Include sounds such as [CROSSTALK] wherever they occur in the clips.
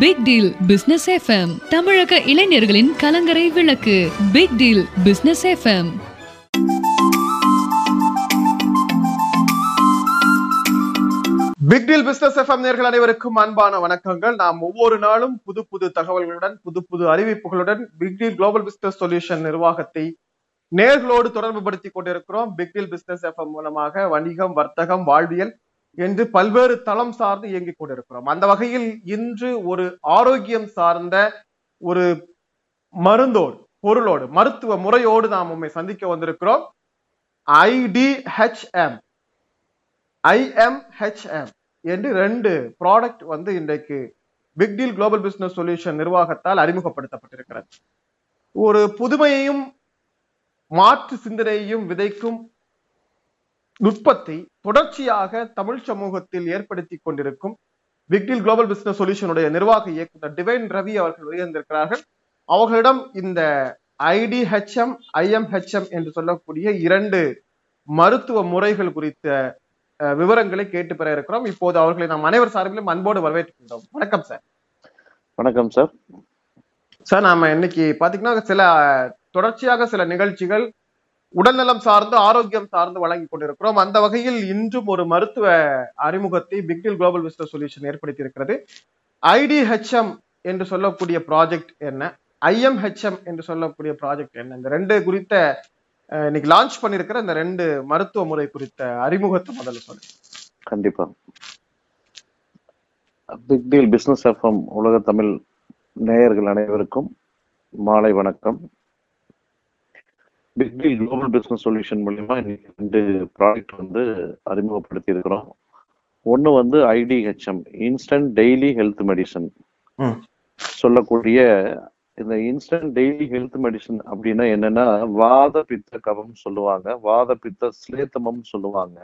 Big deal business FM தமிழக இளைஞர்களின் கலங்கரை விளக்கு. Big deal business FM big deal business FM நேர்கள் அனைவருக்கும் அன்பான வணக்கங்கள். நாம் ஒவ்வொரு நாளும் புது புது தகவல்களுடன் புது புது அறிவிப்புகளுடன் big deal global business solution நிர்வாகத்தை நேர்களோடு தொடர்பு படுத்திக் கொண்டிருக்கிறோம் பிக் டீல் பிசினஸ் எஃப்எம் மூலமாக வணிகம் வர்த்தகம் வாழ்வியல் என்று பல்வேறு தளம் சார்ந்து இயங்கிக் கொண்டிருக்கிறோம். அந்த வகையில் இன்று ஒரு ஆரோக்கியம் சார்ந்த ஒரு மருந்தோடு பொருளோடு மருத்துவ முறையோடு நாம் உண்மை சந்திக்க வந்திருக்கிறோம். ஐடிஹெச்எம் ஐஎம்ஹெச்எம் என்று ரெண்டு ப்ராடக்ட் வந்து இன்றைக்கு big deal global business solution நிர்வாகத்தால் அறிமுகப்படுத்தப்பட்டிருக்கிறது. ஒரு புதுமையையும் மாற்று சிந்தனையையும் விதைக்கும் நுட்பத்தை தொடர்ச்சியாக தமிழ் சமூகத்தில் ஏற்படுத்தி கொண்டிருக்கும் பிக் டீல் குளோபல் பிசினஸ் சொல்யூஷனுடைய நிர்வாக இயக்குனர் டிவைன் ரவி அவர்கள் உயர்ந்திருக்கிறார்கள் அவர்களிடம் இந்த ஐடிஹெச்எம் ஐஎம்ஹெச்எம் என்று சொல்லக்கூடிய இரண்டு மருத்துவ முறைகள் குறித்த விவரங்களை கேட்டு பெற இருக்கிறோம். இப்போது அவர்களை நாம் அனைவர் சார்பிலும் அன்போடு வரவேற்றுக்கின்றோம் வணக்கம் சார். வணக்கம் சார். சார் நாம இன்னைக்கு பாத்தீங்கன்னா சில தொடர்ச்சியாக சில நிகழ்ச்சிகள் உடல்நலம் சார்ந்து ஆரோக்கியம் சார்ந்து வழங்கி கொண்டிருக்கிறோம். அந்த வகையில் இன்றும் ஒரு மருத்துவ அறிமுகத்தை பிக்டில் குளோபல் பிசினஸ் சொல்யூஷன் ஏற்படுத்தி இருக்கிறது ஐடிஹெச்எம் என்று சொல்லக்கூடிய ப்ராஜெக்ட் என்ன? ஐஎம்ஹெச்எம் என்று சொல்லக்கூடிய ப்ராஜெக்ட் என்ன? இந்த ரெண்டு குறித்த இன்னைக்கு லான்ச் பண்ணிருக்கிற இந்த ரெண்டு மருத்துவ முறை குறித்த அறிமுகத்தை முதல்ல சொல்லுங்க. கண்டிப்பா. பிக் டீல் பிசினஸ் எஃப்எம் உலக தமிழ் நேயர்கள் அனைவருக்கும் மாலை வணக்கம். Big deal global business solution மூலியமா இன்னைக்கு ரெண்டு ப்ராடக்ட் வந்து அறிமுகப்படுத்தி இருக்கிறோம் ஒன்று வந்து IDHM instant daily health medicine. சொல்லக்கூடிய இந்த இன்ஸ்டன்ட் டெய்லி ஹெல்த் மெடிசன் அப்படின்னா என்னன்னா வாத பித்த கபம் சொல்லுவாங்க வாத பித்த ஸ்லேத்தமம் சொல்லுவாங்க.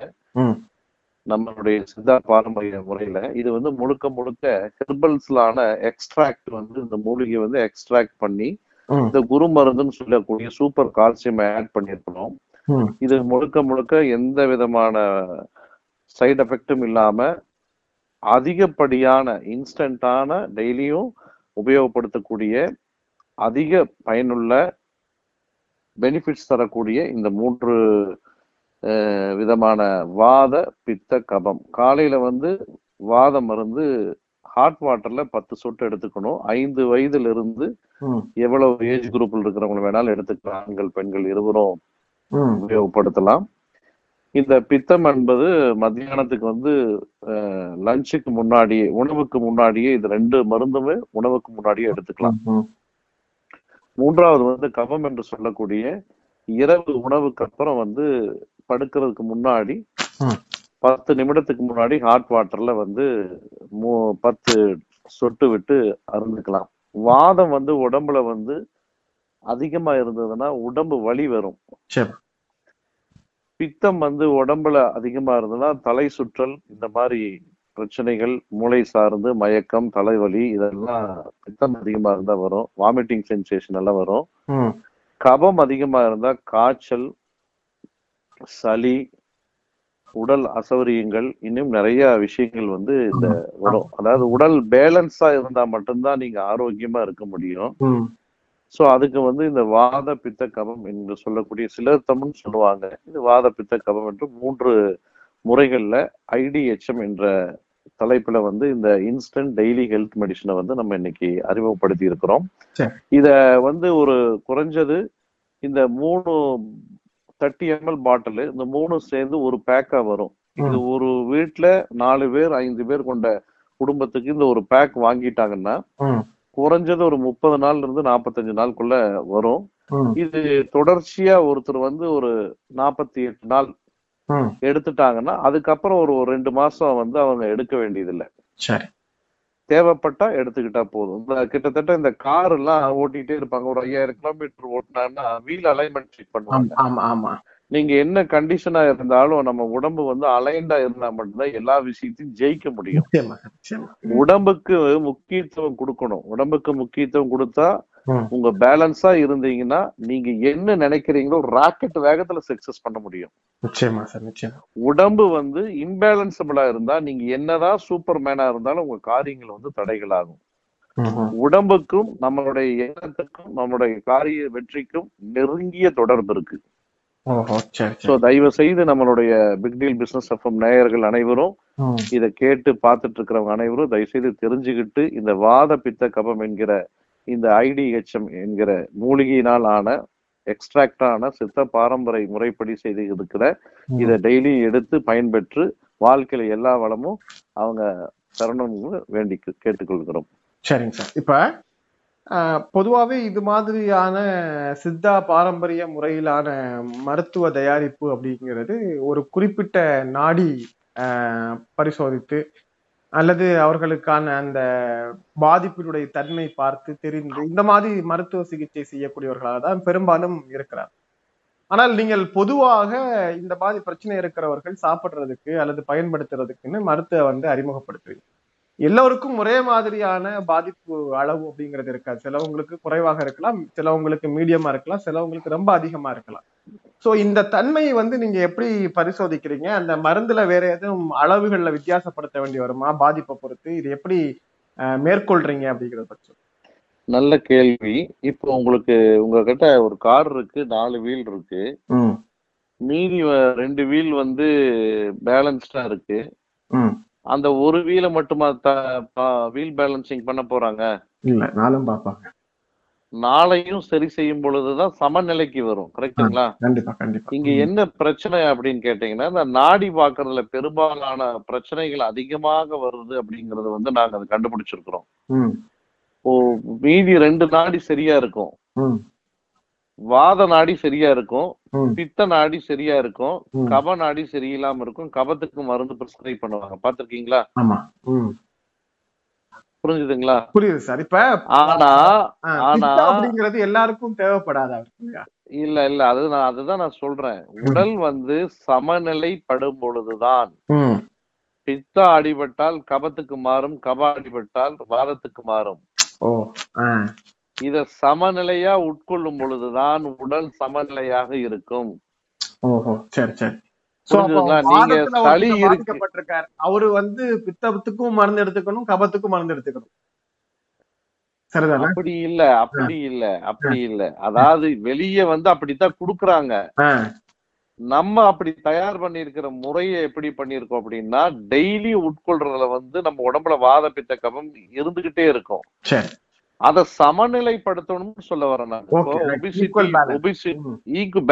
நம்மளுடைய சித்தா பாரம்பரிய முறையில இது வந்து முழுக்க முழுக்க ஹெர்பல்ஸ்லான எக்ஸ்ட்ராக்ட் வந்து இந்த மூலிகை வந்து எக்ஸ்ட்ராக்ட் பண்ணி. இந்த குரு மருந்துன்னு சொல்லக்கூடிய சூப்பர் கால்சியம் ஆட் பண்ணியிருக்கணும். இது முழுக்க முழுக்க எந்த விதமான சைடு எஃபெக்டும் இல்லாம அதிகப்படியான இன்ஸ்டன்டான டெய்லியும் உபயோகப்படுத்தக்கூடிய அதிக பயனுள்ள பெனிஃபிட்ஸ் தரக்கூடிய இந்த மூன்று விதமான வாத பித்த கபம் காலையில வந்து வாத மருந்து ஹாட் வாட்டர்ல பத்து சொட்டு எடுத்துக்கணும் ஐந்து வயதுல இருந்து. எவ்வளவு ஏஜ் குரூப்ல இருக்கிறவங்க வேணாலும் எடுத்துக்கலாம் ஆண்கள் பெண்கள் இருவரும். உபயோகப்படுத்தலாம் இந்த பித்தம் என்பது மத்தியானத்துக்கு வந்து லஞ்சுக்கு முன்னாடியே உணவுக்கு முன்னாடியே இது ரெண்டு மருந்துமே உணவுக்கு முன்னாடியே எடுத்துக்கலாம். மூன்றாவது வந்து கபம் என்று சொல்லக்கூடிய இரவு உணவுக்கு அப்புறம் வந்து படுக்கிறதுக்கு முன்னாடி. பத்து நிமிடத்துக்கு முன்னாடி ஹாட் வாட்டர்ல வந்து மூ- பத்து சொட்டு விட்டு அருந்துக்கலாம். வாதம் வந்து உடம்புல வந்து அதிகமா இருந்ததுன்னா உடம்பு வலி வரும். பித்தம் வந்து உடம்புல அதிகமா இருந்ததுன்னா தலை சுற்றல் இந்த மாதிரி பிரச்சனைகள் மூளை சார்ந்து மயக்கம் தலைவலி இதெல்லாம் பித்தம் அதிகமா இருந்தா வரும். வாமிட்டிங் சென்சேஷன் எல்லாம் வரும். கபம் அதிகமா இருந்தா காய்ச்சல் சளி உடல் அசௌகரியங்கள் இன்னும் நிறைய விஷயங்கள் வந்து இந்த வரும். அதாவது உடல் பேலன்ஸா இருந்தா மட்டும்தான் நீங்க ஆரோக்கியமா இருக்க முடியும். சோ அதுக்கு வந்து இந்த வாத பித்த கபம் என்று சொல்லக்கூடிய சிலர்த்தம்னு சொல்லுவாங்க. இது வாத பித்த கபம் என்று மூன்று முறைகள்ல ஐடிஹெச்எம் என்ற தலைப்புல வந்து இந்த இன்ஸ்டன்ட் டெய்லி ஹெல்த் மெடிசனை வந்து நம்ம இன்னைக்கு அறிமுகப்படுத்தி இருக்கிறோம். இத வந்து ஒரு குறைஞ்சது இந்த மூணு தேர்ட்டி எம்எல் பாட்டில் இந்த மூணு சேர்ந்து ஒரு பேக்கா வரும் இது ஒரு வீட்ல நாலு பேர் ஐந்து பேர் கொண்ட குடும்பத்துக்கு இந்த ஒரு பேக் வாங்கிட்டாங்கன்னா. குறைஞ்சது ஒரு முப்பது நாள்ல இருந்து நாற்பத்தஞ்சு நாளுக்குள்ள வரும். இது தொடர்ச்சியா ஒருத்தர் வந்து ஒரு நாற்பத்தி எட்டு நாள். எடுத்துட்டாங்கன்னா அதுக்கப்புறம் ஒரு ரெண்டு மாசம் வந்து அவங்க எடுக்க வேண்டியதில்லை தேவைப்பட்டா எடுத்துக்கிட்டா போதும். இந்த கிட்டத்தட்ட இந்த கார் எல்லாம் ஓட்டிட்டே இருப்பாங்க. ஒரு ஐயாயிரம் கிலோமீட்டர் ஓட்டினாங்கன்னா வீல் அலைன்மெண்ட் செக் பண்ணுவாங்க. ஆமா ஆமா நீங்க என்ன கண்டிஷனா இருந்தாலும் நம்ம உடம்பு வந்து அலைன்டா இருந்தா மட்டும்தான் எல்லா விஷயத்தையும் ஜெயிக்க முடியும். உடம்புக்கு முக்கியத்துவம் கொடுக்கணும். உடம்புக்கு முக்கியத்துவம் கொடுத்தா. உங்க பேலன்ஸா இருந்தீங்கன்னா நீங்க என்ன நினைக்கிறீங்களோ ராக்கெட் வேகத்துல சக்சஸ் பண்ண முடியும். நிச்சயமா சார் நிச்சயமா. உடம்பு வந்து இம்பேலன்சபிளா இருந்தா நீங்க என்னதான் சூப்பர் மேனா இருந்தாலும் உங்க காரியங்கள் வந்து தடைகளாகும். உடம்புக்கும் நம்மளுடைய எண்ணத்துக்கும் நம்மளுடைய காரிய வெற்றிக்கும் நெருங்கிய தொடர்பு இருக்கு. தயவு செய்து நம்மளுடைய பிக் டீல் பிசினஸ் எஃப்எம் நேயர்கள் அனைவரும். இதை கேட்டு பார்த்துட்டு இருக்கிறவங்க அனைவரும் தயவு செய்து தெரிஞ்சுக்கிட்டு இந்த வாத பித்த கபம் என்கிற இந்த ஐடிஹெச்எம் என்கிற மூலிகையினால் ஆன எக்ஸ்ட்ராக்டான சித்த பாரம்பரிய முறைப்படி செய்து இருக்கிற. இதை டெய்லி எடுத்து பயன்பெற்று வாழ்க்கையில எல்லா வளமும் அவங்க தரணும்னு வேண்டி கேட்டுக்கொள்கிறோம் சரிங்க சார் இப்ப ஆஹ், பொதுவாவே இது மாதிரியான சித்தா பாரம்பரிய முறையிலான மருத்துவ தயாரிப்பு அப்படிங்கிறது ஒரு குறிப்பிட்ட நாடி ஆஹ், பரிசோதித்து அல்லது அவர்களுக்கான அந்த பாதிப்பினுடைய தன்மை பார்த்து தெரிந்து இந்த மாதிரி மருத்துவ சிகிச்சை செய்யக்கூடியவர்களாக தான் பெரும்பாலும் இருக்கிறார். ஆனால் நீங்கள் பொதுவாக இந்த மாதிரி பிரச்சனை இருக்கிறவர்கள் சாப்பிடுறதுக்கு அல்லது பயன்படுத்துறதுக்குன்னு மருத்துவ வந்து அறிமுகப்படுத்துவீங்க. எல்லோருக்கும் ஒரே மாதிரியான பாதிப்பு அளவு அப்படிங்கிறது இருக்காது. சிலவங்களுக்கு குறைவாக இருக்கலாம் சிலவங்களுக்கு மீடியமா இருக்கலாம் சிலவங்களுக்கு ரொம்ப அதிகமா இருக்கலாம். சோ இந்த தன்மையை வந்து நீங்க எப்படி பரிசோதிக்கிறீங்க? அந்த மருந்துல வேற எதுவும் அளவுகள்ல வித்தியாசப்படுத்த வேண்டி வருமா? பாதிப்பை பொறுத்து இது எப்படி மேற்கொள்றீங்க அப்படிங்கறத பற்றி நல்ல கேள்வி. இப்போ உங்களுக்கு உங்ககிட்ட ஒரு கார் இருக்கு நாலு வீல் இருக்கு. மீதி ரெண்டு வீல் வந்து பேலன்ஸ்டா இருக்கு. அந்த ஒரு வீலை மட்டுமா வீல் பேலன்சிங் பண்ண போறாங்க? இல்ல நானும் பாப்பாங்க. நாளையும் சரி செய்யும் பொழுதுதான் சமநிலைக்கு வரும். கண்டிப்பா இங்க என்ன பிரச்சனை அப்படின்னு கேட்டீங்கன்னா இந்த நாடி பாக்குறதுல பெரும்பாலான பிரச்சனைகள் அதிகமாக வருது அப்படிங்கறத வந்து நாங்க அதை கண்டுபிடிச்சிருக்கிறோம். ஓ மீதி ரெண்டு நாடி சரியா இருக்கும். வாத நாடி சரியா இருக்கும். பித்த நாடி சரியா இருக்கும். கப நாடி சரியில்லாம இருக்கும். கபத்துக்கு மருந்து பிரிஸ்கிரைப் பண்ணுவாங்க. பாத்திருக்கீங்களா புரிஞ்சுதுங்களா? புரியுது சார். இப்ப ஆனா ஆனா- அப்படிங்கிறது எல்லாருக்கும் தேவைப்படாதா? இல்ல இல்ல. அது நான் அதுதான் நான் சொல்றேன். உடல் வந்து சமநிலைப்படும் பொழுதுதான் பித்த அடிபட்டால் கபத்துக்கு மாறும் கப அடிபட்டால் வாதத்துக்கு மாறும். இத சமநிலையா உட்கொள்ளும் பொழுதுதான் உடல் சமநிலையாக இருக்கும். பாதிக்கப்பட்டிருக்கார். அவரு வந்து பித்தத்துக்கும் மருந்து எடுத்துக்கணும் கபத்துக்கும் மருந்து எடுத்துக்கணும். அப்படி இல்ல அப்படி இல்ல அப்படி இல்ல. அதாவது வெளியே வந்து அப்படித்தான் குடுக்குறாங்க. நம்ம அப்படி தயார் பண்ணியிருக்கிற முறையை எப்படி பண்ணியிருக்கோம் அப்படின்னா டெய்லி உட்கொள்றதுல வந்து நம்ம உடம்புல வாத பித்த கபம் இருந்துகிட்டே இருக்கும். அத சமநிலைப்படுத்தணும்னு சொல்ல வரேன்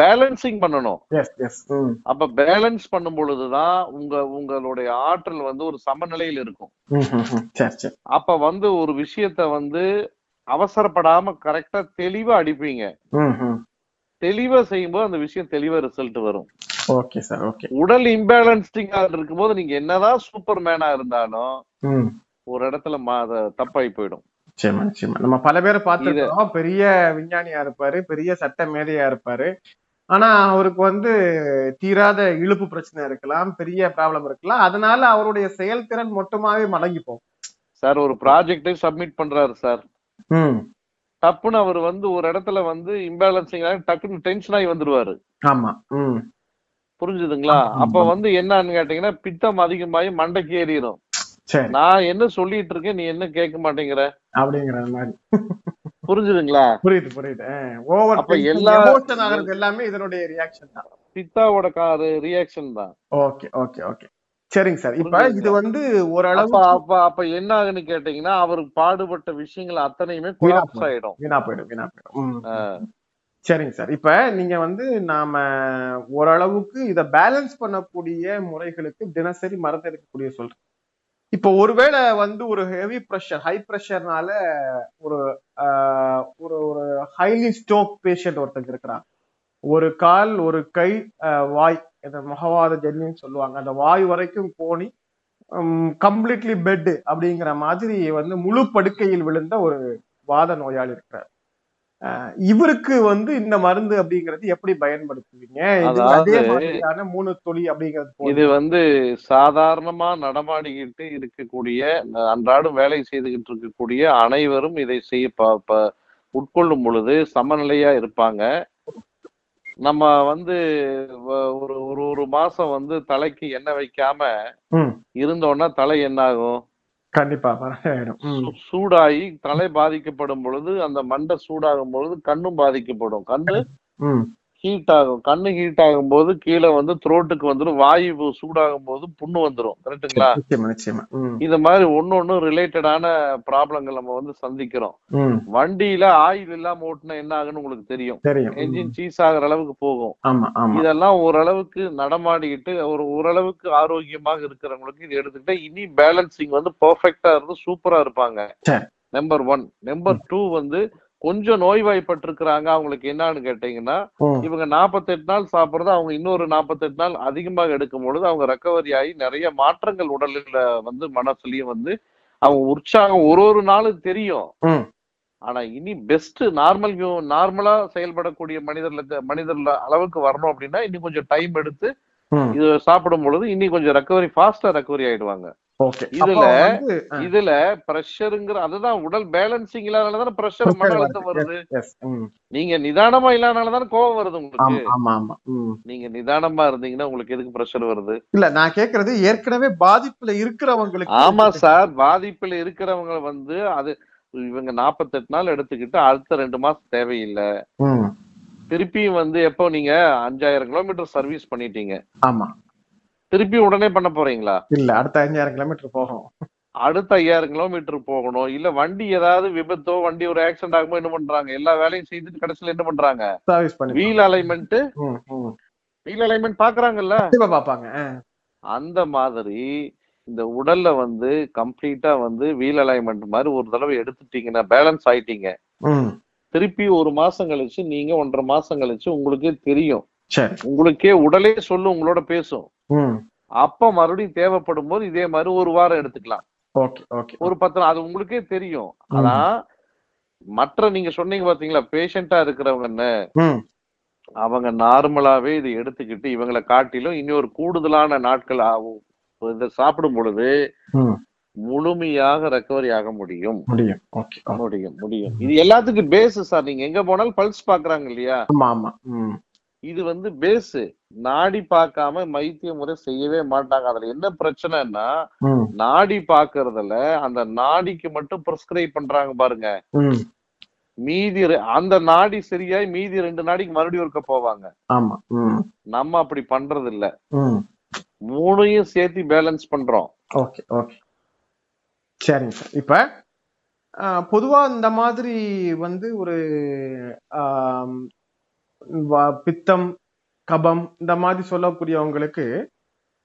பேலன்சிங் பண்ணணும். அப்ப பேலன்ஸ் பண்ணும் பொழுதுதான் உங்க உங்களுடைய ஆற்றல் வந்து ஒரு சமநிலையில் இருக்கும். அப்ப வந்து ஒரு விஷயத்த வந்து அவசரப்படாம கரெக்டா தெளிவா அடிப்பீங்க. தெளிவா செய்யும்போது அந்த விஷயம் தெளிவா ரிசல்ட் வரும். ஓகே சார் ஓகே உடல் இம்பேலன்ஸ்டிங்கா இருக்கும்போது நீங்க என்னதான் சூப்பர் மேனா இருந்தாலும் ஒரு இடத்துல தப்பாகி போயிடும். நிச்சயமா நிச்சயமா. நம்ம பல பேரை பார்த்திருக்கோம் பெரிய விஞ்ஞானியா இருப்பாரு பெரிய சட்ட மேதையா இருப்பாரு. ஆனா அவருக்கு வந்து தீராத இழுப்பு பிரச்சனை இருக்கலாம் பெரிய ப்ராப்ளம் இருக்கலாம். அதனால அவருடைய செயல்திறன் மொத்தமாவே மடங்கி போகும். சார் ஒரு ப்ராஜெக்டை சப்மிட் பண்றாரு சார். டப்புன்னு அவர் வந்து ஒரு இடத்துல வந்து இம்பேலன்சிங் டக்குன்னு டென்ஷன் ஆகி வந்துருவாரு. ஆமா புரிஞ்சுதுங்களா. அப்ப வந்து என்னன்னு கேட்டீங்கன்னா பித்தம் அதிகமாகி மண்டைக்கு ஏறிடும் நான் என்ன சொல்லிட்டு இருக்கேன் நீ என்ன கேட்க மாட்டேங்கிற? அப்படிங்கிற மாதிரி. புரிஞ்சுதுங்களா? புரியுது புரியுது. ஓவர் அப்ப எல்லா- எமோஷன் ஆகிறது எல்லாமே இதனுடைய ரியாக்ஷன் தான். பித்தாவோட காரு ரியாக்ஷன் தான். Okay okay okay. சரிங்க சார். இப்ப? இது வந்து ஓரளவு அப்ப அப்ப என்ன ஆகுன்னு கேட்டீங்கன்னா அவருக்கு பாடுபட்ட விஷயங்கள் அத்தனையுமே கொலாப்ஸ். ஆயிடும். வீணா போயிடும் வீணா போயிடும். சரிங்க சார். இப்ப நீங்க வந்து நாம ஓரளவுக்கு இத பேலன்ஸ் பண்ணக்கூடிய முறைகளுக்கு தினசரி மருந்து எடுக்கக்கூடிய சொல்றேன் இப்போ ஒருவேளை வந்து ஒரு ஹெவி ப்ரெஷர் ஹை ப்ரெஷர்னால ஒரு ஒரு ஒரு ஹைலி ஸ்டோக் பேஷண்ட் ஒருத்தங்க இருக்கிறாங்க. ஒரு கால் ஒரு கை வாய் இந்த முகவாத ஜன்னின்னு சொல்லுவாங்க. அந்த வாய் வரைக்கும் போனி கம்ப்ளீட்லி பெட் அப்படிங்கிற மாதிரி வந்து முழு படுக்கையில் விழுந்த ஒரு வாத நோயாளி இருக்கிறார். இவருக்கு வந்து இந்த மருந்து அப்படிங்கிறது எப்படி பயன்படுத்துவீங்க? இது அதே மாதிரியான மூணு தொழி அப்படிங்கிறது? இது வந்து சாதாரணமா நடமாடிக்கிட்டு இருக்கக்கூடிய அன்றாடம் வேலை செய்துகிட்டு இருக்கக்கூடிய அனைவரும் இதை செய்ய உட்கொள்ளும் பொழுது சமநிலையா இருப்பாங்க. நம்ம வந்து ஒரு ஒரு ஒரு மாசம் வந்து தலைக்கு எண்ணெய் வைக்காம இருந்தோம்னா தலை என்ன ஆகும் கண்டிப்பா சூடாகி தலை பாதிக்கப்படும் பொழுது அந்த மண்டை சூடாகும் பொழுது கண்ணும் பாதிக்கப்படும். கண்ணு ஹீட் ஆகும். கண்ணு ஹீட் ஆகும் போது கீழே வந்து த்ரோட்டுக்கு வந்துடும் வாயு சூடாகும் போது புண்ணு வந்துடும் ம், இந்த மாதிரி ஒன்னொன்னு ரிலேட்டடான ப்ராப்ளங்கள் நம்ம வந்து சந்திக்கிறோம். வண்டியில ஆயில் இல்லாம ஓட்டுனா என்ன ஆகுன்னு உங்களுக்கு தெரியும். என்ஜின் சீஸ் ஆகுற அளவுக்கு போகும். இதெல்லாம் ஓரளவுக்கு நடமாடிக்கிட்டு ஒரு ஓரளவுக்கு ஆரோக்கியமாக இருக்கிறவங்களுக்கு இது எடுத்துக்கிட்டா இனி பேலன்சிங் வந்து பெர்ஃபெக்டா இருந்து சூப்பரா இருப்பாங்க. நம்பர் ஒன் நம்பர் டூ வந்து கொஞ்சம் நோய்வாய்ப்பட்டிருக்கிறாங்க. அவங்களுக்கு என்னன்னு கேட்டீங்கன்னா இவங்க 48 நாள் சாப்பிடுறது அவங்க இன்னொரு 48 நாள் அதிகமாக எடுக்கும் பொழுது அவங்க ரெக்கவரி ஆகி நிறைய மாற்றங்கள் உடலில் வந்து மனசுலயும் வந்து அவங்க உற்சாகம் ஒரு ஒரு நாளும் தெரியும். ஆனா இனி பெஸ்ட் நார்மல் நார்மலா செயல்படக்கூடிய மனிதர்களுக்கு மனிதர்ல அளவுக்கு வரணும் அப்படின்னா இன்னும் கொஞ்சம் டைம் எடுத்து. இது சாப்பிடும் பொழுது இன்னி கொஞ்சம் ரெக்கவரி ஃபாஸ்டா ரெக்கவரி ஆயிடுவாங்க. இதுல- இதுல பிரஷருங்கிற அதுதான் உடல் பேலன்சிங் இல்லாதனால பிரஷர் Pressure மன அழுத்தம் வருது. நீங்க நிதானமா இல்லாதனால தானே கோவம் வருது உங்களுக்கு. நீங்க நிதானமா இருந்தீங்கன்னா உங்களுக்கு எதுக்கு பிரஷர் வருது? இல்ல நான் கேக்குறது ஏற்கனவே பாதிப்புல இருக்கிறவங்களுக்கு ஆமா சார் பாதிப்புல இருக்கிறவங்க வந்து அது இவங்க 48 நாள் எடுத்துக்கிட்டு அடுத்த ரெண்டு மாசம் தேவையில்லை. திருப்பியும் வந்து எப்போ நீங்க அஞ்சாயிரம் கிலோமீட்டர் சர்வீஸ் பண்ணிட்டீங்க? ஆமா. திருப்பி உடனே பண்ண போறீங்களா? இல்ல அடுத்த அஞ்சாயிரம் கிலோமீட்டர் போகும். அடுத்த ஐயாயிரம் கிலோமீட்டர் போகணும். இல்ல வண்டி ஏதாவது விபத்தோ வண்டி ஒரு ஆக்சிடென்ட் ஆகும்போது என்ன பண்றாங்க? எல்லா வேலையும் செய்துட்டு கடைசியில என்ன பண்றாங்க? சர்வீஸ் பண்ணி வீல் அலைன்மெண்ட். வீல் அலைன்மெண்ட் பாக்குறாங்கல்ல? பாப்பாங்க அந்த மாதிரி இந்த உடல்ல வந்து கம்ப்ளீட்டா வந்து வீல் அலைன்மெண்ட் மாதிரி ஒரு தடவை எடுத்துட்டீங்கன்னா பேலன்ஸ் ஆயிட்டீங்க. திருப்பி ஒரு மாசம் கழிச்சு நீங்க ஒன்றரை மாசம் கழிச்சு உங்களுக்கே தெரியும். உங்களுக்கே உடலே சொல்லும் உங்களோட பேசும். அப்ப மறுபடியும் தேவைப்படும் போது இதே மாதிரி ஒரு வாரம் எடுத்துக்கலாம். Okay okay. ஒரு பத்து நாள் அது உங்களுக்கே தெரியும். ஆனா மற்ற நீங்க சொன்னீங்க பாத்தீங்களா பேஷண்டா இருக்கிறவங்கன்னு. அவங்க நார்மலாவே இதை எடுத்துக்கிட்டு இவங்களை காட்டிலும் இனி ஒரு கூடுதலான நாட்கள் ஆகும். இதை சாப்பிடும் பொழுது முழுமையாக ரெக்கவரி ஆக முடியும். முடியும். முடியும் முடியும். இது எல்லாத்துக்கும் பேஸ் சார் நீங்க எங்க போனாலும் பல்ஸ் பாக்குறாங்க இல்லையா? இது வந்து பேஸ் நாடி பார்க்காம வைத்திய முறை செய்யவே மாட்டாங்க. அதுல என்ன பிரச்சனைன்னா நாடி பாக்குறதுல அந்த நாடிக்கு மட்டும் பிரிஸ்கிரைப் பண்றாங்க பாருங்க. மீதி அந்த நாடி சரியாய் மீதி ரெண்டு நாடிக்கு மறுபடியும் ஒருக்க போவாங்க. ஆமா நம்ம அப்படி பண்றது இல்ல மூணையும் சேர்த்து பேலன்ஸ் பண்றோம். ஓகே ஓகே சரிங்க சார். இப்ப பொதுவாக பொதுவா இந்த மாதிரி வந்து ஒரு பித்தம் கபம் இந்த மாதிரி சொல்லக்கூடியவங்களுக்கு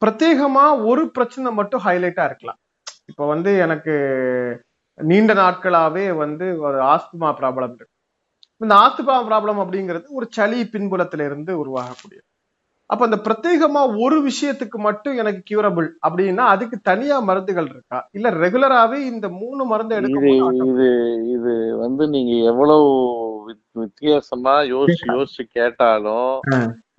பிரத்யேகமா ஒரு பிரச்சனை மட்டும் ஹைலைட்டா இருக்கலாம். இப்போ வந்து எனக்கு நீண்ட நாட்களாவே வந்து ஒரு ஆஸ்துமா ப்ராப்ளம் இருக்கு. இந்த ஆஸ்துமா ப்ராப்ளம் அப்படிங்கிறது ஒரு சளி பின்புலத்துல இருந்து உருவாகக்கூடியது. அப்ப அந்த பிரத்யேகமா ஒரு விஷயத்துக்கு மட்டும் எனக்கு கியூரபிள் அப்படின்னா அதுக்கு தனியா மருந்துகள் இருக்கா? இல்ல ரெகுலராவே இந்த மூணு மருந்து இது எடுக்கும் இது இது வந்து நீங்க எவ்வளவு வித்- வித்தியாசமா யோசிச்சு யோசிச்சு கேட்டாலும்.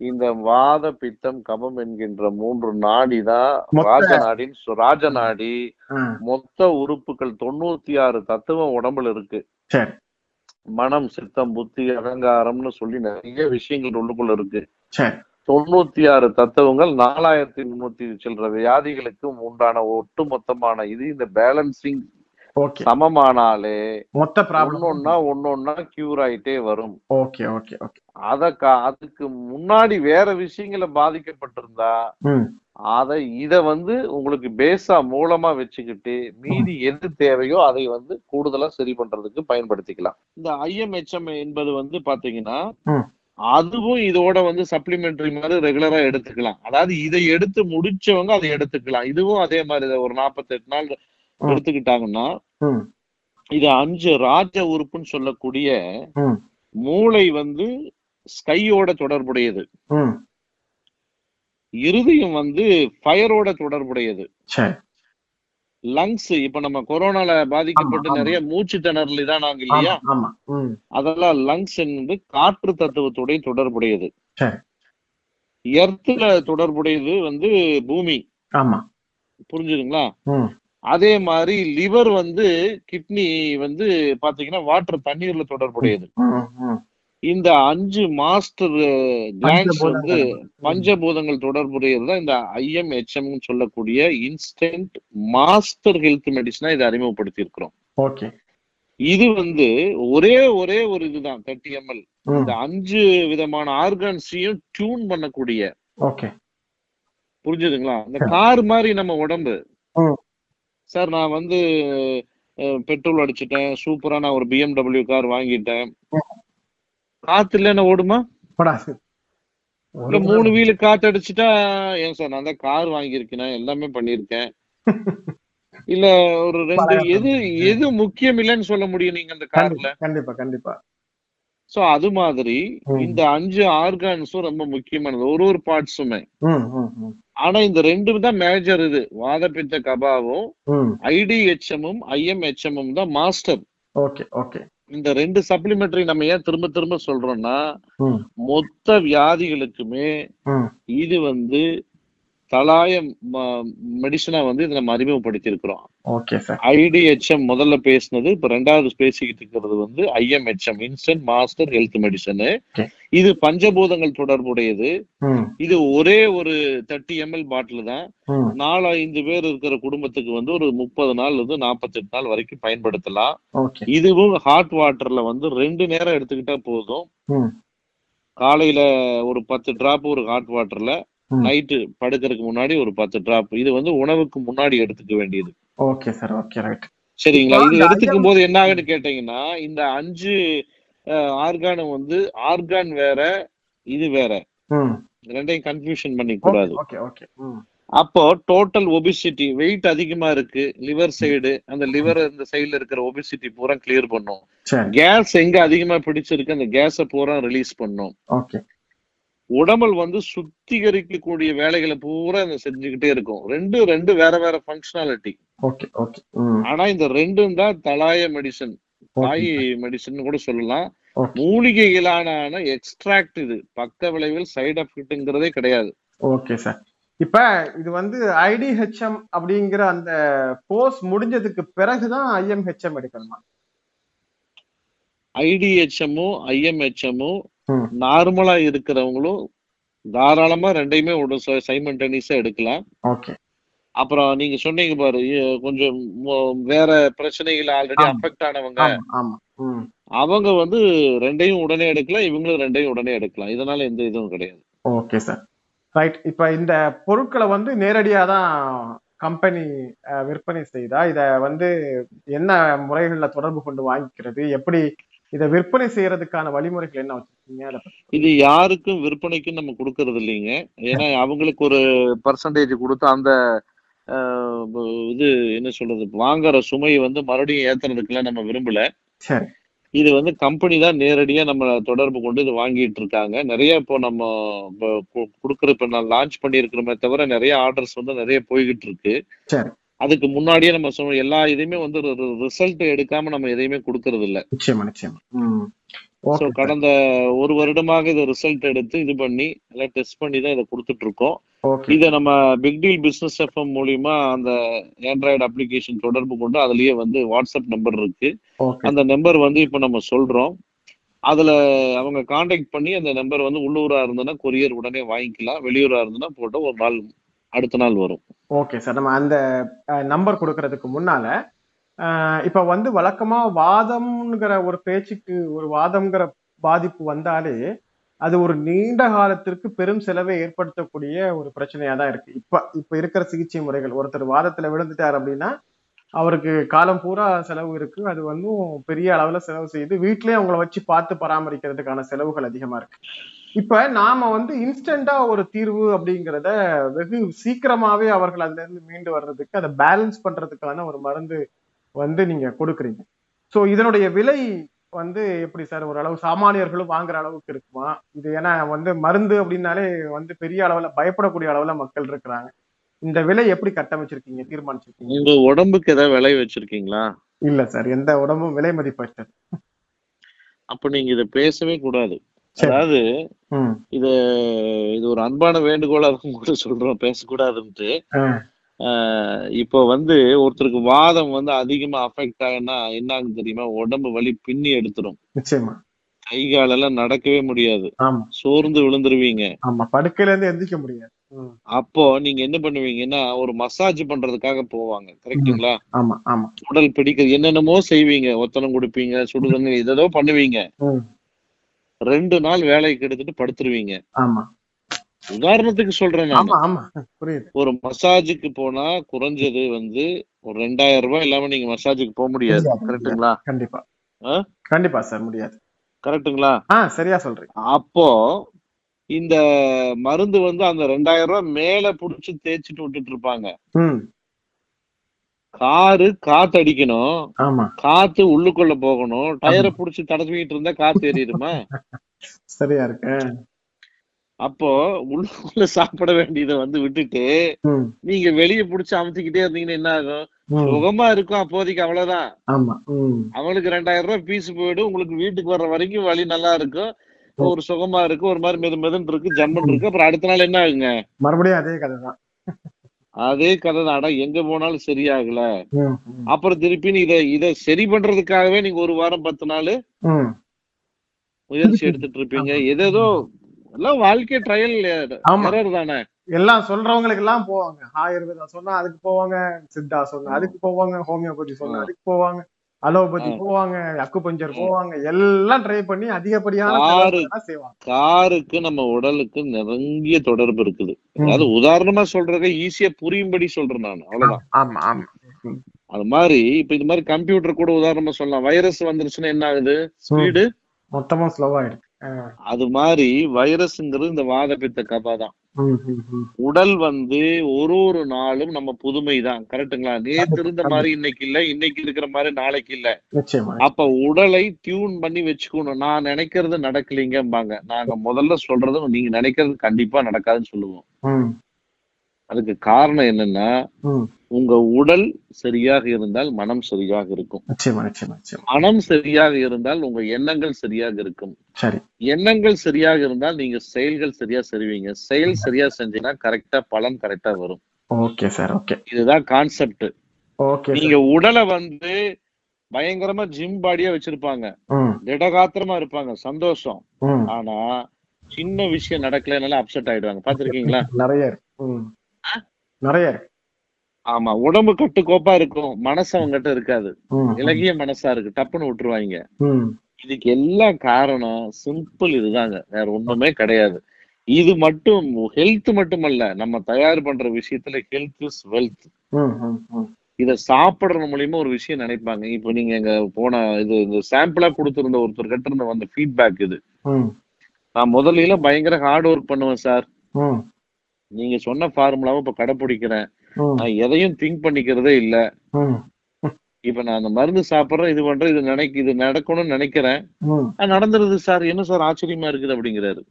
இந்த வாத பித்தம் கபம் என்கின்ற மூன்று நாடி தான் ராஜ நாடின்னு சொ- ராஜ நாடி மொத்த உறுப்புகள் தொண்ணூத்தி ஆறு தத்துவம் உடம்புல இருக்கு. மனம் சித்தம் புத்தி அகங்காரம்னு சொல்லி நிறைய விஷயங்கள் உள்ளுக்குள்ள இருக்கு. தொண்ணூத்தி ஆறு தத்துவங்கள் நாலாயிரத்தி முன்னூத்தி சில்லற வியாதிகளுக்கு உண்டான ஒட்டு மொத்தமான இது இந்த பேலன்சிங் சமமானாலே மொத்த ஒன்னொன்னா ஒன்னொன்னா கியூர் ஆயிட்டே வரும். ஓகே ஓகே ஓகே அத கா- அதுக்கு முன்னாடி வேற விஷயங்கள பாதிக்கப்பட்டிருந்தா அத இத வந்து உங்களுக்கு பேஸா மூலமா வச்சுக்கிட்டு மீதி எது தேவையோ அதை வந்து கூடுதலா சரி பண்றதுக்கு பயன்படுத்திக்கலாம். இந்த ஐஎம்ஹெச்எம் என்பது வந்து பாத்தீங்கன்னா. அதுவும் இதோட வந்து சப்ளிமெண்டரி மாதிரி ரெகுலரா எடுத்துக்கலாம். அதாவது இதை எடுத்து முடிச்சவங்க அதை எடுத்துக்கலாம். இதுவும் அதே மாதிரி ஒரு 48 நாள். எடுத்துக்கிட்டாங்கன்னா இது அஞ்சு ராஜ உறுப்புன்னு சொல்லக்கூடிய மூளை வந்து ஸ்கையோட தொடர்புடையது. ம். இருதயம் வந்து ஃபயரோட தொடர்புடையது. லங்ஸ் இப்ப நம்ம கொரோனால பாதிக்கப்பட்டு. நிறைய மூச்சு திணறல் இதானாங்க இல்லையா? அதெல்லாம் லங்ஸ் என்பது காற்று தத்துவத்துடைய தொடர்புடையது. எர்த்துல தொடர்புடையது வந்து பூமி. புரிஞ்சுதுங்களா? அதே மாதிரி லிவர் வந்து கிட்னி வந்து பாத்தீங்கன்னா வாட்டர் தண்ணீர்ல தொடர்புடையது. இந்த அஞ்சு மாஸ்டர் கிளான்ஸ் வந்து பஞ்சபூதங்கள். தொடர்புடையது தான். இந்த ஐஎம்ஹெச்எம் சொல்லக்கூடிய இன்ஸ்டன்ட் மாஸ்டர் ஹெல்த் மெடிசனா இதை அறிமுகப்படுத்தி இருக்கிறோம் ஓகே. இது வந்து ஒரே ஒரே ஒரு இதுதான் தேர்ட்டி எம்எல் இந்த அஞ்சு விதமான ஆர்கன்ஸையும் டியூன் பண்ணக்கூடிய. புரிஞ்சுதுங்களா? இந்த கார் மாதிரி நம்ம உடம்பு. சார் நான் வந்து பெட்ரோல் அடிச்சிட்டேன். சூப்பரா நான் ஒரு பிஎம்டபிள்யூ கார் வாங்கிட்டேன். காத்து இல்லைன்னா ஓடுமா? இல்ல மூணு வீலு காத்து அடிச்சுட்டா ஏன் சார் நான் தான் கார் வாங்கியிருக்கேன் எல்லாமே பண்ணியிருக்கேன். [LAUGHS] இல்ல ஒரு ரெண்டு எது எது முக்கியம் இல்லைன்னு சொல்ல முடியும் நீங்க அந்த கார்ல? கண்டிப்பா கண்டிப்பா. சோ அது மாதிரி. இந்த அஞ்சு ஆர்கான்ஸும் ரொம்ப முக்கியமானது. ஒரு ஒரு பார்ட்ஸுமே. ஆனா இந்த ரெண்டு தான் மேஜர் இது. வாதப்பித்த கபாவும் ம். ஐடிஹெச்எம்மும் ஐஎம்ஹெச்எம்மும் தான் மாஸ்டர். Okay okay. இந்த ரெண்டு சப்ளிமெண்டரி நம்ம ஏன் திரும்ப திரும்ப சொல்றோம்னா மொத்த வியாதிகளுக்குமே இது வந்து தலாய மெடிசனா வந்து இதை நம்ம அறிமுகப்படுத்தி இருக்கிறோம் ஓகே சார் ஐடிஹெச்எம் முதல்ல பேசினது இப்ப ரெண்டாவது பேசிக்கிட்டு இருக்கிறது வந்து IMHM instant master health medicine. இது பஞ்சபூதங்கள் தொடர்புடையது. இது ஒரே ஒரு தேர்ட்டி எம்எல் பாட்டில் தான். நாலு ஐந்து பேர் இருக்கிற குடும்பத்துக்கு வந்து ஒரு முப்பது நாள் இருந்து நாற்பத்தெட்டு நாள் வரைக்கும் பயன்படுத்தலாம். இதுவும் ஹாட் வாட்டர்ல வந்து ரெண்டு நேரம் எடுத்துக்கிட்டா போதும். காலையில ஒரு பத்து டிராப் ஒரு ஹாட் வாட்டர்ல. நைட்டு படுக்கறதுக்கு முன்னாடி ஒரு பத்து டிராப் இது வந்து உணவுக்கு முன்னாடி எடுத்துக்க வேண்டியது. ஓகே சார் ஓகே ரைட் சரிங்களா? இது எடுத்துக்கும் போது என்ன ஆகுன்னு கேட்டீங்கன்னா இந்த அஞ்சு ஆர்கானும் வந்து ஆர்கான் வேற இது வேற. ரெண்டையும் கன்ஃபியூஷன் பண்ணிக்க கூடாது ஓகே ஓகே ம். அப்போ டோட்டல் ஒபிசிட்டி வெயிட் அதிகமா இருக்கு லிவர் சைடு அந்த லிவர் இந்த சைடுல இருக்கிற ஒபிசிட்டி பூரா கிளியர் பண்ணும். கேஸ் எங்க அதிகமா பிடிச்சிருக்கு அந்த கேஸ பூரா ரிலீஸ் பண்ணும். ஓகே உடம்பல் வந்து சுத்திகரிக்கக்கூடிய வேலைகளை பூரா செஞ்சுக்கிட்டே இருக்கும். ரெண்டு ரெண்டு வேற வேற ஃபங்க்ஷனாலிட்டி ஓகே ஓகே ம். ஆனா இந்த ரெண்டும் தான் தலாய மெடிசன் தாய் மெடிசன் கூட சொல்லலாம். மூலிகைகளான எக்ஸ்ட்ராக்ட் இது. பக்க விளைவில் சைடு எஃபெக்ட்ங்கிறதே கிடையாது. ஓகே சார் இப்ப இது வந்து ஐடிஹெச்எம் அப்படிங்கிற அந்த கோர்ஸ் முடிஞ்சதுக்கு பிறகுதான் ஐஎம்ஹெச்எம் எடுக்கணுமா? ஐடிஹெச்எம்மோ ஐஎம்ஹெச்எம்மோ ம் நார்மலா இருக்கிறவங்களும் தாராளமா ரெண்டையுமே சைமண்டனிஸா எடுக்கலாம். ஓகே. அப்புறம் நீங்க சொன்னீங்க பாரு கொஞ்சம் வேற பிரச்சனைகள் ஆல்ரெடி. அஃபெக்ட் ஆனவங்க. அவங்க வந்து ரெண்டையும் உடனே எடுக்கலாம் இவங்களும் ரெண்டையும் உடனே எடுக்கலாம். இதனால எந்த இதுவும் கிடையாது. Okay sir. ரைட். இப்ப இந்த பொருட்களை வந்து நேரடியா தான் கம்பெனி விற்பனை செய்தா? இத வந்து என்ன முறைகள்ல தொடர்பு கொண்டு வாங்கிக்கிறது? எப்படி இத விற்பனை செய்யறதுக்கான வழிமுறைகள் என்ன வச்சிருக்கீங்க? இது யாருக்கும் விற்பனைக்கும் நம்ம கொடுக்கறது இல்லைங்க. ஏன்னா அவங்களுக்கு ஒரு பர்சன்டேஜ் கொடுத்து அந்த இது என்ன சொல்றது? வாங்குற சுமையை வந்து மறுபடியும் ஏத்துறதுக்குலாம் நம்ம விரும்பல. இது வந்து கம்பெனி தான் நேரடியா நம்ம தொடர்பு கொண்டு இது வாங்கிட்டு இருக்காங்க. நிறைய இப்போ நம்ம கொடுக்குற இப்ப நான் லான்ச் பண்ணியிருக்கிறோமே தவிர நிறைய ஆர்டர்ஸ் வந்து நிறைய போய்கிட்டு இருக்கு. அதுக்கு முன்னாடியே நம்ம சொன்ன எல்லா இதையுமே வந்து ரிசல்ட் எடுக்காம நம்ம எதையுமே கொடுக்கறது இல்ல நிச்சயமா நிச்சயமா. ம். ஸோ ஓகே கடந்த ஒரு வருடமாக இதை ரிசல்ட் எடுத்து இது பண்ணி எல்லாம் டெஸ்ட் பண்ணி தான் இதை கொடுத்துட்டு இருக்கோம் இதை நம்ம பிக் டீல் பிசினஸ் எஃப்எம் மூலியமா அந்த ஆண்ட்ராய்டு அப்ளிகேஷன் தொடர்பு கொண்டு அதுலயே வந்து வாட்ஸ்அப் நம்பர் இருக்கு. அந்த நம்பர் வந்து இப்ப நம்ம சொல்றோம். அதுல அவங்க காண்டாக்ட் பண்ணி அந்த நம்பர் வந்து உள்ளூரா இருந்ததுன்னா கொரியர் உடனே வாங்கிக்கலாம். வெளியூரா இருந்ததுன்னா போட்டு ஒரு நாள் அடுத்த நாள் வரும். ஓகே சார் நம்ம அந்த நம்பர் கொடுக்கறதுக்கு முன்னால அஹ், இப்ப வந்து வழக்கமா வாதம்ங்கிற ஒரு பேச்சுக்கு ஒரு வாதம்ங்கிற பாதிப்பு வந்தாலே அது ஒரு நீண்ட காலத்திற்கு பெரும் செலவை ஏற்படுத்தக்கூடிய ஒரு பிரச்சனையா தான் இருக்கு. இப்ப இப்ப இருக்கிற சிகிச்சை முறைகள். ஒருத்தர் வாதத்துல விழுந்துட்டார் அப்படின்னா அவருக்கு காலம் பூரா செலவு இருக்கு. அது வந்து பெரிய அளவுல செலவு செய்யுது வீட்லயே அவங்கள வச்சு பார்த்து பராமரிக்கிறதுக்கான செலவுகள் அதிகமா இருக்கு. இப்ப நாம வந்து இன்ஸ்டன்டா ஒரு தீர்வு அப்படிங்கிறத வெகு சீக்கிரமாவே அவர்கள் அதுல இருந்து மீண்டு வர்றதுக்கு அதை பேலன்ஸ் பண்றதுக்கான ஒரு மருந்து வந்து நீங்க கொடுக்குறீங்க. சோ இதனுடைய விலை வந்து எப்படி சார் ஓரளவு சாமானியர்களும் வாங்குற அளவுக்கு இருக்குமா? இது ஏன்னா வந்து மருந்து அப்படின்னாலே வந்து பெரிய அளவுல பயப்படக்கூடிய அளவுல மக்கள் இருக்கிறாங்க. இந்த விலை எப்படி கட்டமைச்சிருக்கீங்க தீர்மானிச்சிருக்கீங்க? உங்க உடம்புக்கு ஏதாவது விலை வச்சிருக்கீங்களா? இல்ல சார் எந்த உடம்பும் விலை மதிப்பற்றது. அப்ப நீங்க இதை பேசவே கூடாது. அதாவது இது இது ஒரு அன்பான வேண்டுகோளாக கூட சொல்றோம் பேசக்கூடாதுன்ட்டு. இப்போ வந்து ஒருத்தருக்கு வாதம் வந்து அதிகமா அஃபெக்ட் ஆகுனா என்ன ஆகும் தெரியுமா? உடம்பு வலி பின்னி எடுத்துரும். கை காலெல்லாம் நடக்கவே முடியாது. சோர்ந்து விழுந்துருவீங்க. ஆமா. படுக்கையில இருந்து எந்திரிக்க முடியாது. அப்போ நீங்க என்ன பண்ணுவீங்கன்னா ஒரு மசாஜ் பண்றதுக்காக போவாங்க. கரெக்ட்டுங்களா ஆமா. ஆமா. உடல் பிடிக்கிறது என்னென்னமோ செய்வீங்க. ஒத்தனம் கொடுப்பீங்க சுடுதண்ணி இதோ பண்ணுவீங்க. ரெண்டு நாள் வேலைக்கு எடுத்துட்டு படுத்துருவீங்க. உதாரணத்துக்கு சொல்றேன் ஒரு மசாஜுக்கு போனா குறைஞ்சது வந்து ஒரு ரெண்டாயிரம் ரூபாய் இல்லாம நீங்க மசாஜுக்கு போக முடியாது. கரெக்ட்டுங்களா? கண்டிப்பா? கண்டிப்பா சார் முடியாது. கரெக்ட்டுங்களா? ஆ சரியா சொல்றீங்க. அப்போ இந்த மருந்து வந்து அந்த ரெண்டாயிரம் ரூபாய் மேல புடிச்சு தேய்ச்சிட்டு விட்டுட்டு இருப்பாங்க. காரு காத்து அடிக்கணும். ஆமா. காத்து உள்ளுக்குள்ள போகணும். டயரை புடிச்சு தடவிட்டு இருந்தா காத்து ஏறிடுமா? [LAUGHS] சரியா இருக்கு. அப்போ உள்ளுக்குள்ள சாப்பிட வேண்டியதை வந்து விட்டுட்டு நீங்க வெளிய புடிச்சு அமுத்திக்கிட்டே இருந்தீங்கன்னா என்ன ஆகும்? சுகமா இருக்கும் அப்போதைக்கு அவ்வளவுதான். அவங்களுக்கு ரெண்டாயிரம் ரூபாய் பீஸ் போயிடும். உங்களுக்கு வீட்டுக்கு வர்ற வரைக்கும் வழி நல்லா இருக்கும். ஒரு சுகமா இருக்கு ஒரு மாதிரி மெது மெதுன்னு இருக்கு. ஜம்மன் இருக்கு. அப்புறம் அடுத்த நாள் என்ன ஆகுங்க? மறுபடியும் அதே கதை தான் அதே கதை தான் அட எங்க போனாலும் சரியாகல. அப்புறம் திருப்பி இத இத சரி பண்றதுக்காகவே நீங்க ஒரு வாரம் பத்து நாள். முயற்சி எடுத்துட்டு இருப்பீங்க. எதேதோ எல்லாம் வாழ்க்கை ட்ரையல் தானே. எல்லாம் சொல்றவங்களுக்கு எல்லாம் போவாங்க. ஆயுர்வேதா சொன்னா அதுக்கு போவாங்க சித்தா சொன்னா அதுக்கு போவாங்க ஹோமியோபதி சொன்னா. அதுக்கு போவாங்க. அலோபதி. போவாங்க ஆ. போவாங்க எல்லாம் ட்ரை பண்ணி அதிகப்படியான காருக்கு நம்ம உடலுக்கு நெருங்கிய தொடர்பு இருக்குது. அதாவது உதாரணமா சொல்றத ஈஸியா புரியும்படி சொல்றேன் நான் அவ்வளவுதான். ஆமா ஆமா அது மாதிரி இப்ப இந்த மாதிரி கம்ப்யூட்டர் கூட உதாரணமா சொல்லலாம். வைரஸ் வந்துருச்சுன்னா என்ன ஆகுது? ஸ்பீடு மொத்தமா ஸ்லோவா இருக்கு ஆ. அது மாதிரி வைரஸ்ங்கிறது இந்த வாத பித்த கபா தான். உடல் வந்து ஒரு ஒரு நாளும் நம்ம புதுமை தான். கரெக்ட்டுங்களா? நேத்து இருந்த மாதிரி இன்னைக்கு இல்ல இன்னைக்கு இருக்கிற மாதிரி நாளைக்கு இல்ல. அப்ப உடலை டியூன் பண்ணி வச்சுக்கணும். நான் நினைக்கிறது நடக்கலீங்கம்பாங்க. நாங்க முதல்ல சொல்றது நீங்க நினைக்கிறது கண்டிப்பா நடக்காதுன்னு சொல்லுவோம். அதுக்கு காரணம் என்னன்னா. உங்க உடல் சரியாக இருந்தால் மனம் சரியாக இருக்கும். மனம் சரியாக இருந்தால் உங்க எண்ணங்கள் சரியாக இருக்கும். எண்ணங்கள் சரியாக இருந்தால் நீங்க செயல்கள் சரியா செய்வீங்க செயல் சரியா செஞ்சீங்கன்னா கரெக்டா பலன் கரெக்டா வரும். Okay sir okay. இதுதான் கான்செப்ட். ஓகே நீங்க உடலை வந்து பயங்கரமா ஜிம் பாடியா வச்சிருப்பாங்க. திடகாத்திரமா இருப்பாங்க. சந்தோஷம். ஆனா சின்ன விஷயம் நடக்கலனால அப்செட் ஆயிடுவாங்க. பாத்திருக்கீங்களா [LAUGHS] நிறைய நிறைய. ஆமா உடம்பு கட்டுக்கோப்பா இருக்கும். மனசு அவங்ககிட்ட இருக்காது. இலகிய மனசா இருக்கு. டப்புன்னு விட்டுருவாங்க. இதுக்கு எல்லாம் காரணம் சிம்பிள் இதுதாங்க. வேற ஒண்ணுமே கிடையாது. இது மட்டும் ஹெல்த் மட்டுமல்ல நம்ம தயார் பண்ற விஷயத்துல ஹெல்த் இஸ் வெல்த் இத சாப்பிடுறது மூலியமா ஒரு விஷயம் நினைப்பாங்க. இப்போ நீங்க எங்க போன இது இந்த சாம்பிளா கொடுத்திருந்த ஒருத்தர் கிட்ட இருந்த வந்த ஃபீட்பேக் இது. நான் முதல்ல பயங்கர ஹார்ட் ஒர்க் பண்ணுவேன் சார் நீங்க சொன்ன ஃபார்முலாவை இப்ப கடைபிடிக்கிறேன் நான் எதையும் திங்க் பண்ணிக்கிறதே இல்ல. இப்ப நான் அந்த மருந்து சாப்பிடுறேன் இது பண்றேன் இது நினைக்க இது நடக்கணும்னு நினைக்கிறேன். நடந்துருது சார். என்ன சார் ஆச்சரியமா இருக்குது அப்படிங்கிறாரு.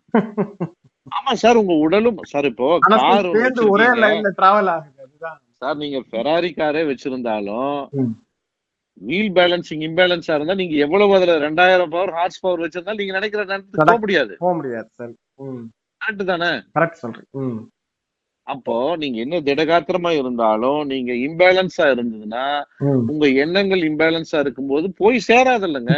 ஆமா சார் உங்க உடலும் சார் இப்போ கார் சார் நீங்க ஃபெராரி காரே வச்சிருந்தாலும். வீல் பேலன்சிங் இம்பேலன்ஸா இருந்தா நீங்க எவ்வளவு அதுல ரெண்டாயிரம் பவர் ஹார்ஸ் பவர் வச்சிருந்தாலும் நீங்க நினைக்கிற நேரத்துக்கு போக முடியாது. போக முடியாது சார். கரெக்ட் தானே? கரெக்ட் சொல்றேன். அப்போ நீங்க என்ன திடகாத்திரமா இருந்தாலும் நீங்க இம்பேலன்ஸா இருந்ததுன்னா உங்க எண்ணங்கள் இம்பேலன்ஸா இருக்கும்போது போய் சேராது இல்லைங்க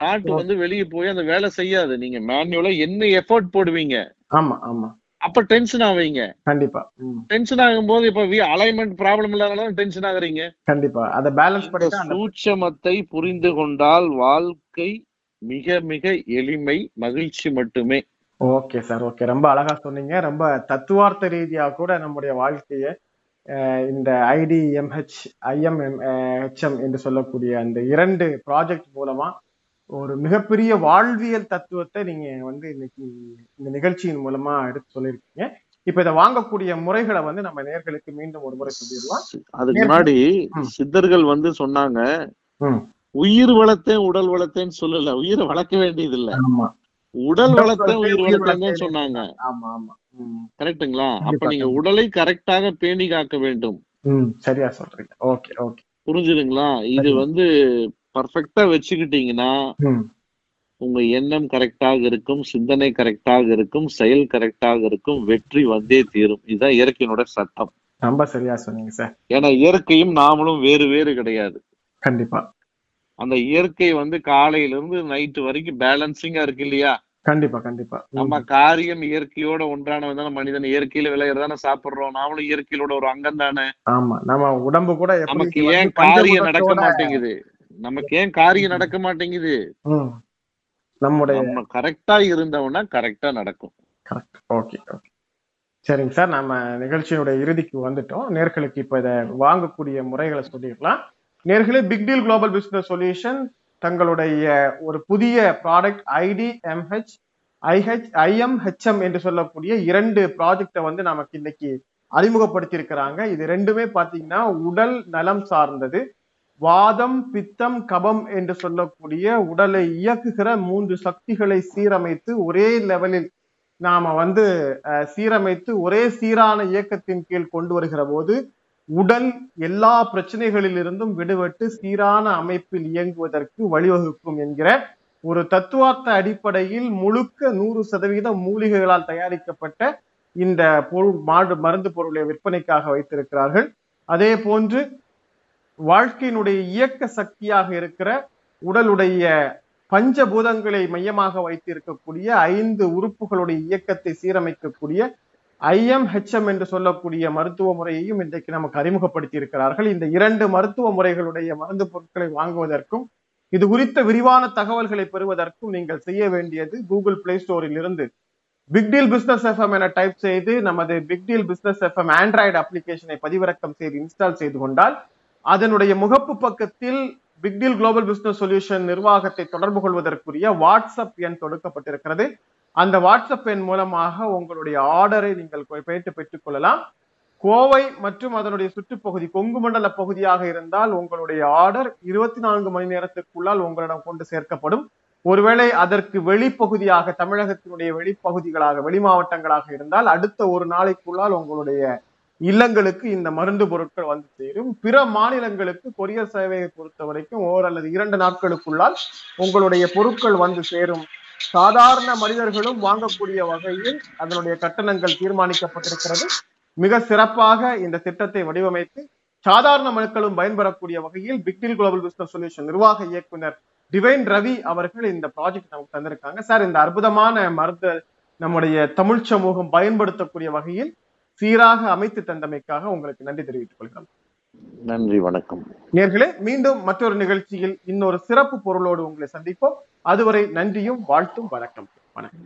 நாட்டு வந்து வெளியே போய் அந்த வேலை செய்யாது. நீங்க மேனுவலா என்ன எஃபோர்ட் போடுவீங்க? ஆமா ஆமா. அப்ப டென்ஷன் ஆவீங்க. கண்டிப்பா டென்ஷன் ஆகும்போது இப்ப அலைன்மெண்ட் ப்ராப்ளம் இல்லாதனால டென்ஷன் ஆகுறீங்க. கண்டிப்பா. அதை பேலன்ஸ் அந்த சூட்சமத்தை புரிந்து கொண்டால் வாழ்க்கை மிக மிக எளிமை மகிழ்ச்சி மட்டுமே. Okay sir okay. ரொம்ப அழகா சொன்னீங்க. ரொம்ப தத்துவார்த்த ரீதியா கூட நம்முடைய வாழ்க்கையை இந்த ஐடிஎம்ஹெச் ஐஎம்எம் ஹெச்எம் என்று சொல்லக்கூடிய அந்த இரண்டு ப்ராஜெக்ட் மூலமா ஒரு மிகப்பெரிய வாழ்வியல் தத்துவத்தை நீங்க வந்து இன்னைக்கு இந்த நிகழ்ச்சியின் மூலமா எடுத்து சொல்லியிருக்கீங்க. இப்ப இதை வாங்கக்கூடிய முறைகளை வந்து நம்ம நேர்களுக்கு மீண்டும் ஒரு முறை சொல்லிடலாம். அதுக்கு முன்னாடி. சித்தர்கள் வந்து சொன்னாங்க. உயிர் வளர்த்தேன் உடல் வளர்த்தேன்னு சொல்லல. உயிரை வளர்க்க வேண்டியது இல்ல ஆமா. உடல் வளர்த்தேன் உயிர் வளர்த்தேன், வளர்த்தேன் உயிர் சொன்னாங்க. ஆமா ஆமா. ம். கரெக்ட்டுங்களா? அப்ப நீங்க. உடலை கரெக்டாக பேணி காக்க வேண்டும். சரியா சொல்றீங்க. Okay okay. புரிஞ்சுதுங்களா? இது. வந்து பர்ஃபெக்டா வச்சுக்கிட்டீங்கன்னா உங்க எண்ணம் கரெக்டாக இருக்கும் சிந்தனை கரெக்டாக இருக்கும் செயல் கரெக்டாக இருக்கும் வெற்றி வந்தே தீரும். இதுதான் இயற்கையினோட சட்டம். ரொம்ப சரியா சொன்னீங்க சார். ஏன்னா இயற்கையும் நாமளும் வேறு வேறு கிடையாது. கண்டிப்பா. அந்த இயற்கை வந்து காலையில இருந்து நைட்டு வரைக்கும் பேலன்சிங்கா இருக்கு இல்லையா? கண்டிப்பா கண்டிப்பா. நம்ம காரியம் இயற்கையோட ஒன்றானவன் தானே மனிதன் இயற்கையில விளையிறதானே சாப்பிடுறோம். நாமளும் இயற்கையோட ஒரு அங்கம் தானே? ஆமா நம்ம உடம்பு கூட நமக்கு ஏன் காரியம் நடக்க மாட்டேங்குது? நமக்கு ஏன் காரியம் நடக்க மாட்டேங்குது. நம்முடைய நம்ம கரெக்டா இருந்தவனா கரெக்டா நடக்கும். ஓகே ஓகே சரிங்க சார் நம்ம நிகழ்ச்சியோட இறுதிக்கு வந்துட்டோம். நேர்களுக்கு இப்ப இதை வாங்கக்கூடிய முறைகளை சொல்லிடலாம். நேர்களே big deal global business solution தங்களுடைய ஒரு புதிய product ID MH IH IMHM என்று சொல்லக்கூடிய இரண்டு ப்ராஜெக்டை வந்து நமக்கு இன்னைக்கு அறிமுகப்படுத்தியிருக்கிறாங்க. இது ரெண்டுமே பார்த்தீங்கன்னா உடல் நலம் சார்ந்தது. வாதம் பித்தம் கபம் என்று சொல்லக்கூடிய உடலை இயக்குகிற மூன்று சக்திகளை சீரமைத்து ஒரே லெவலில் நாம வந்து சீரமைத்து ஒரே சீரான இயக்கத்தின் கீழ் கொண்டு வருகிற போது உடல் எல்லா பிரச்சனைகளில் இருந்தும் விடுபட்டு சீரான அமைப்பில் இயங்குவதற்கு வழிவகுக்கும் என்கிற ஒரு தத்துவார்த்த அடிப்படையில் முழுக்க நூறு சதவீதம் மூலிகைகளால் தயாரிக்கப்பட்ட இந்த பொருள் மாடு மருந்து பொருளை விற்பனைக்காக வைத்திருக்கிறார்கள். அதே போன்று வாழ்க்கையினுடைய இயக்க சக்தியாக இருக்கிற உடலுடைய பஞ்சபூதங்களை மையமாக வைத்திருக்கக்கூடிய ஐந்து உறுப்புகளுடைய இயக்கத்தை சீரமைக்கக்கூடிய ஐஎம்ஹெச்எம் என்று சொல்லக்கூடிய மருத்துவ முறையையும் இன்றைக்கு நமக்கு அறிமுகப்படுத்தி இருக்கிறார்கள் இந்த இரண்டு மருத்துவ முறைகளுடைய மருந்து பொருட்களை வாங்குவதற்கும் இது குறித்த விரிவான தகவல்களை பெறுவதற்கும் நீங்கள் செய்ய வேண்டியது கூகுள் பிளே ஸ்டோரில் இருந்து பிக்டீல் பிசினஸ் எஃப்எம் என டைப் செய்து நமது big deal business FM Android அப்ளிகேஷனை பதிவிறக்கம் செய்து இன்ஸ்டால் செய்து கொண்டால் அதனுடைய முகப்பு பக்கத்தில் பிக்டீல் குளோபல் பிசினஸ் சொல்யூஷன் நிர்வாகத்தை தொடர்பு கொள்வதற்குரிய வாட்ஸ்அப் எண் தொடுக்கப்பட்டிருக்கிறது. அந்த வாட்ஸ்அப் எண் மூலமாக உங்களுடைய ஆர்டரை நீங்கள் பெற்று பெற்றுக்கொள்ளலாம். கோவை மற்றும் அதனுடைய சுற்றுப்பகுதி கொங்கு மண்டல பகுதியாக இருந்தால் உங்களுடைய ஆர்டர் இருபத்தி நான்கு மணி நேரத்திற்குள்ளால் உங்களிடம் கொண்டு சேர்க்கப்படும். ஒருவேளை அதற்கு வெளிப்பகுதியாக தமிழகத்தினுடைய வெளிப்பகுதிகளாக வெளி மாவட்டங்களாக இருந்தால் அடுத்த ஒரு நாளைக்குள்ளால் உங்களுடைய இல்லங்களுக்கு இந்த மருந்து பொருட்கள் வந்து சேரும். பிற மாநிலங்களுக்கு கொரியர் சேவையை பொறுத்த வரைக்கும் ஓர் அல்லது இரண்டு நாட்களுக்குள்ளால் உங்களுடைய பொருட்கள் வந்து சேரும். சாதாரண மனிதர்களும் வாங்கக்கூடிய வகையில் அதனுடைய கட்டணங்கள் தீர்மானிக்கப்பட்டிருக்கிறது. மிக சிறப்பாக இந்த திட்டத்தை வடிவமைத்து சாதாரண மக்களும் பயன்பெறக்கூடிய வகையில் பிக்டில் குளோபல் பிசினஸ் சொல்யூஷன் நிர்வாக இயக்குனர் டிவைன் ரவி அவர்கள் இந்த ப்ராஜெக்ட் நமக்கு தந்திருக்காங்க. சார் இந்த அற்புதமான மருந்த நம்முடைய தமிழ் சமூகம் பயன்படுத்தக்கூடிய வகையில் சீராக அமைத்து தந்தமைக்காக உங்களுக்கு நன்றி தெரிவித்துக் கொள்கிறோம். நன்றி வணக்கம். நேர்களே மீண்டும் மற்றொரு நிகழ்ச்சியில் இன்னொரு சிறப்பு பொருளோடு உங்களை சந்திப்போம். அதுவரை நன்றியும் வாழ்த்தும் வணக்கம். வணக்கம்.